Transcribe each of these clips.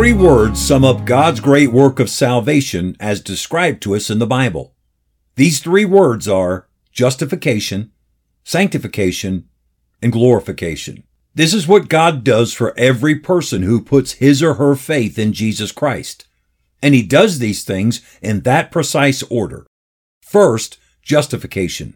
Three words sum up God's great work of salvation as described to us in the Bible. These three words are justification, sanctification, and glorification. This is what God does for every person who puts his or her faith in Jesus Christ. And he does these things in that precise order. First, justification.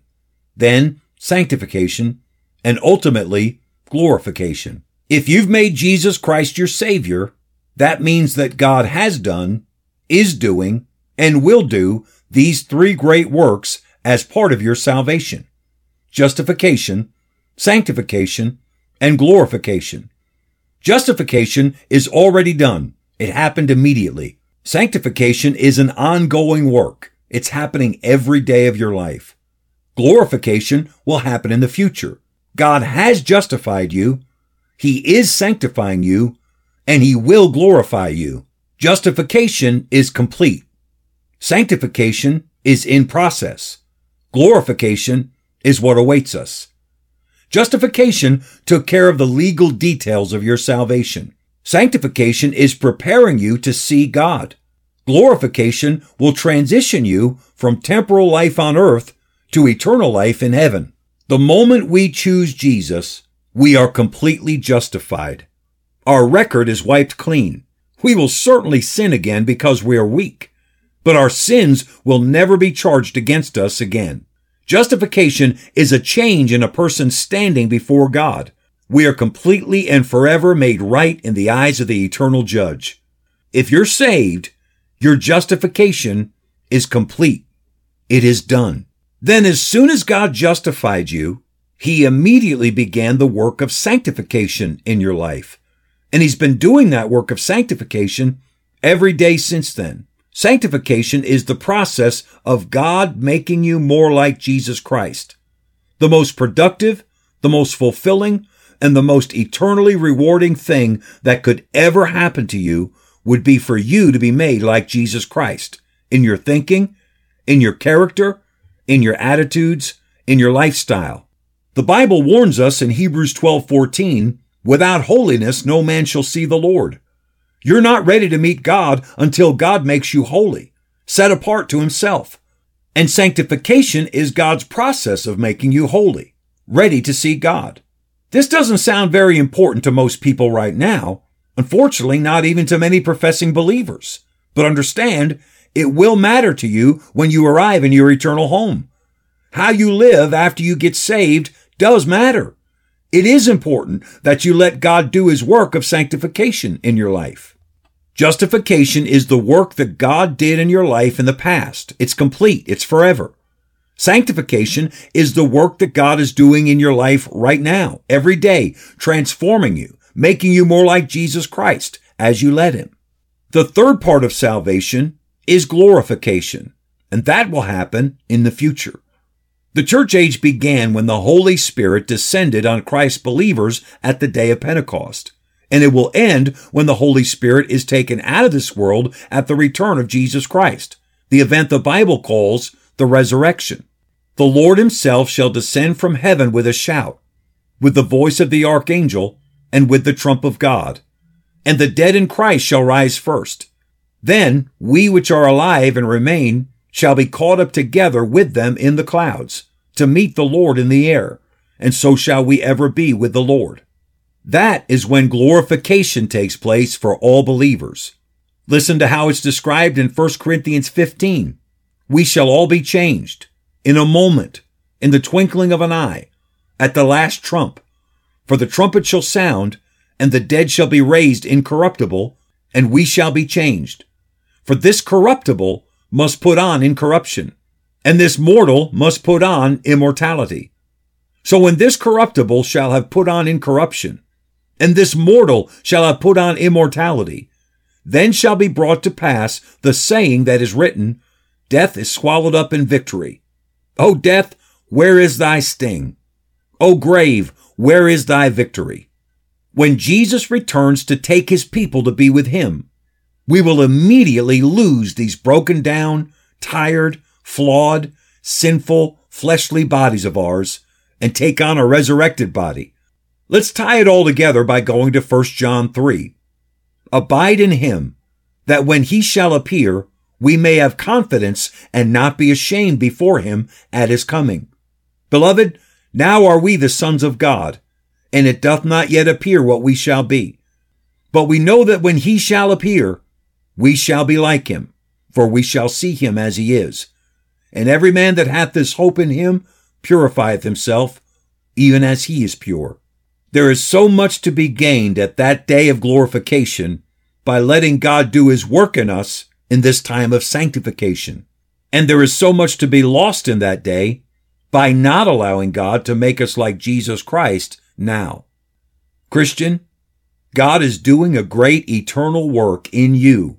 Then, sanctification. And ultimately, glorification. If you've made Jesus Christ your Savior, that means that God has done, is doing, and will do these three great works as part of your salvation. Justification, sanctification, and glorification. Justification is already done. It happened immediately. Sanctification is an ongoing work. It's happening every day of your life. Glorification will happen in the future. God has justified you. He is sanctifying you and he will glorify you. Justification is complete. Sanctification is in process. Glorification is what awaits us. Justification took care of the legal details of your salvation. Sanctification is preparing you to see God. Glorification will transition you from temporal life on earth to eternal life in heaven. The moment we choose Jesus, we are completely justified. Our record is wiped clean. We will certainly sin again because we are weak, but our sins will never be charged against us again. Justification is a change in a person's standing before God. We are completely and forever made right in the eyes of the eternal judge. If you're saved, your justification is complete. It is done. Then as soon as God justified you, he immediately began the work of sanctification in your life. And he's been doing that work of sanctification every day since then. Sanctification is the process of God making you more like Jesus Christ. The most productive, the most fulfilling, and the most eternally rewarding thing that could ever happen to you would be for you to be made like Jesus Christ in your thinking, in your character, in your attitudes, in your lifestyle. The Bible warns us in Hebrews 12:14 Without holiness, no man shall see the Lord. You're not ready to meet God until God makes you holy, set apart to himself. And sanctification is God's process of making you holy, ready to see God. This doesn't sound very important to most people right now. Unfortunately, not even to many professing believers. But understand, it will matter to you when you arrive in your eternal home. How you live after you get saved does matter. It is important that you let God do his work of sanctification in your life. Justification is the work that God did in your life in the past. It's complete. It's forever. Sanctification is the work that God is doing in your life right now, every day, transforming you, making you more like Jesus Christ as you let him. The third part of salvation is glorification, and that will happen in the future. The church age began when the Holy Spirit descended on Christ's believers at the day of Pentecost. And it will end when the Holy Spirit is taken out of this world at the return of Jesus Christ, the event the Bible calls the resurrection. The Lord himself shall descend from heaven with a shout, with the voice of the archangel, and with the trump of God. And the dead in Christ shall rise first. Then we which are alive and remain shall be caught up together with them in the clouds to meet the Lord in the air, and so shall we ever be with the Lord. That is when glorification takes place for all believers. Listen to how it's described in 1 Corinthians 15. We shall all be changed in a moment, in the twinkling of an eye, at the last trump. For the trumpet shall sound, and the dead shall be raised incorruptible, and we shall be changed. For this corruptible must put on incorruption, and this mortal must put on immortality. So when this corruptible shall have put on incorruption, and this mortal shall have put on immortality, then shall be brought to pass the saying that is written, death is swallowed up in victory. O death, where is thy sting? O grave, where is thy victory? When Jesus returns to take his people to be with him, we will immediately lose these broken down, tired, flawed, sinful, fleshly bodies of ours and take on a resurrected body. Let's tie it all together by going to 1 John 3. Abide in him, that when he shall appear, we may have confidence and not be ashamed before him at his coming. Beloved, now are we the sons of God, and it doth not yet appear what we shall be. But we know that when he shall appear, we shall be like him, for we shall see him as he is. And every man that hath this hope in him purifieth himself, even as he is pure. There is so much to be gained at that day of glorification by letting God do his work in us in this time of sanctification. And there is so much to be lost in that day by not allowing God to make us like Jesus Christ now. Christian, God is doing a great eternal work in you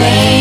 thing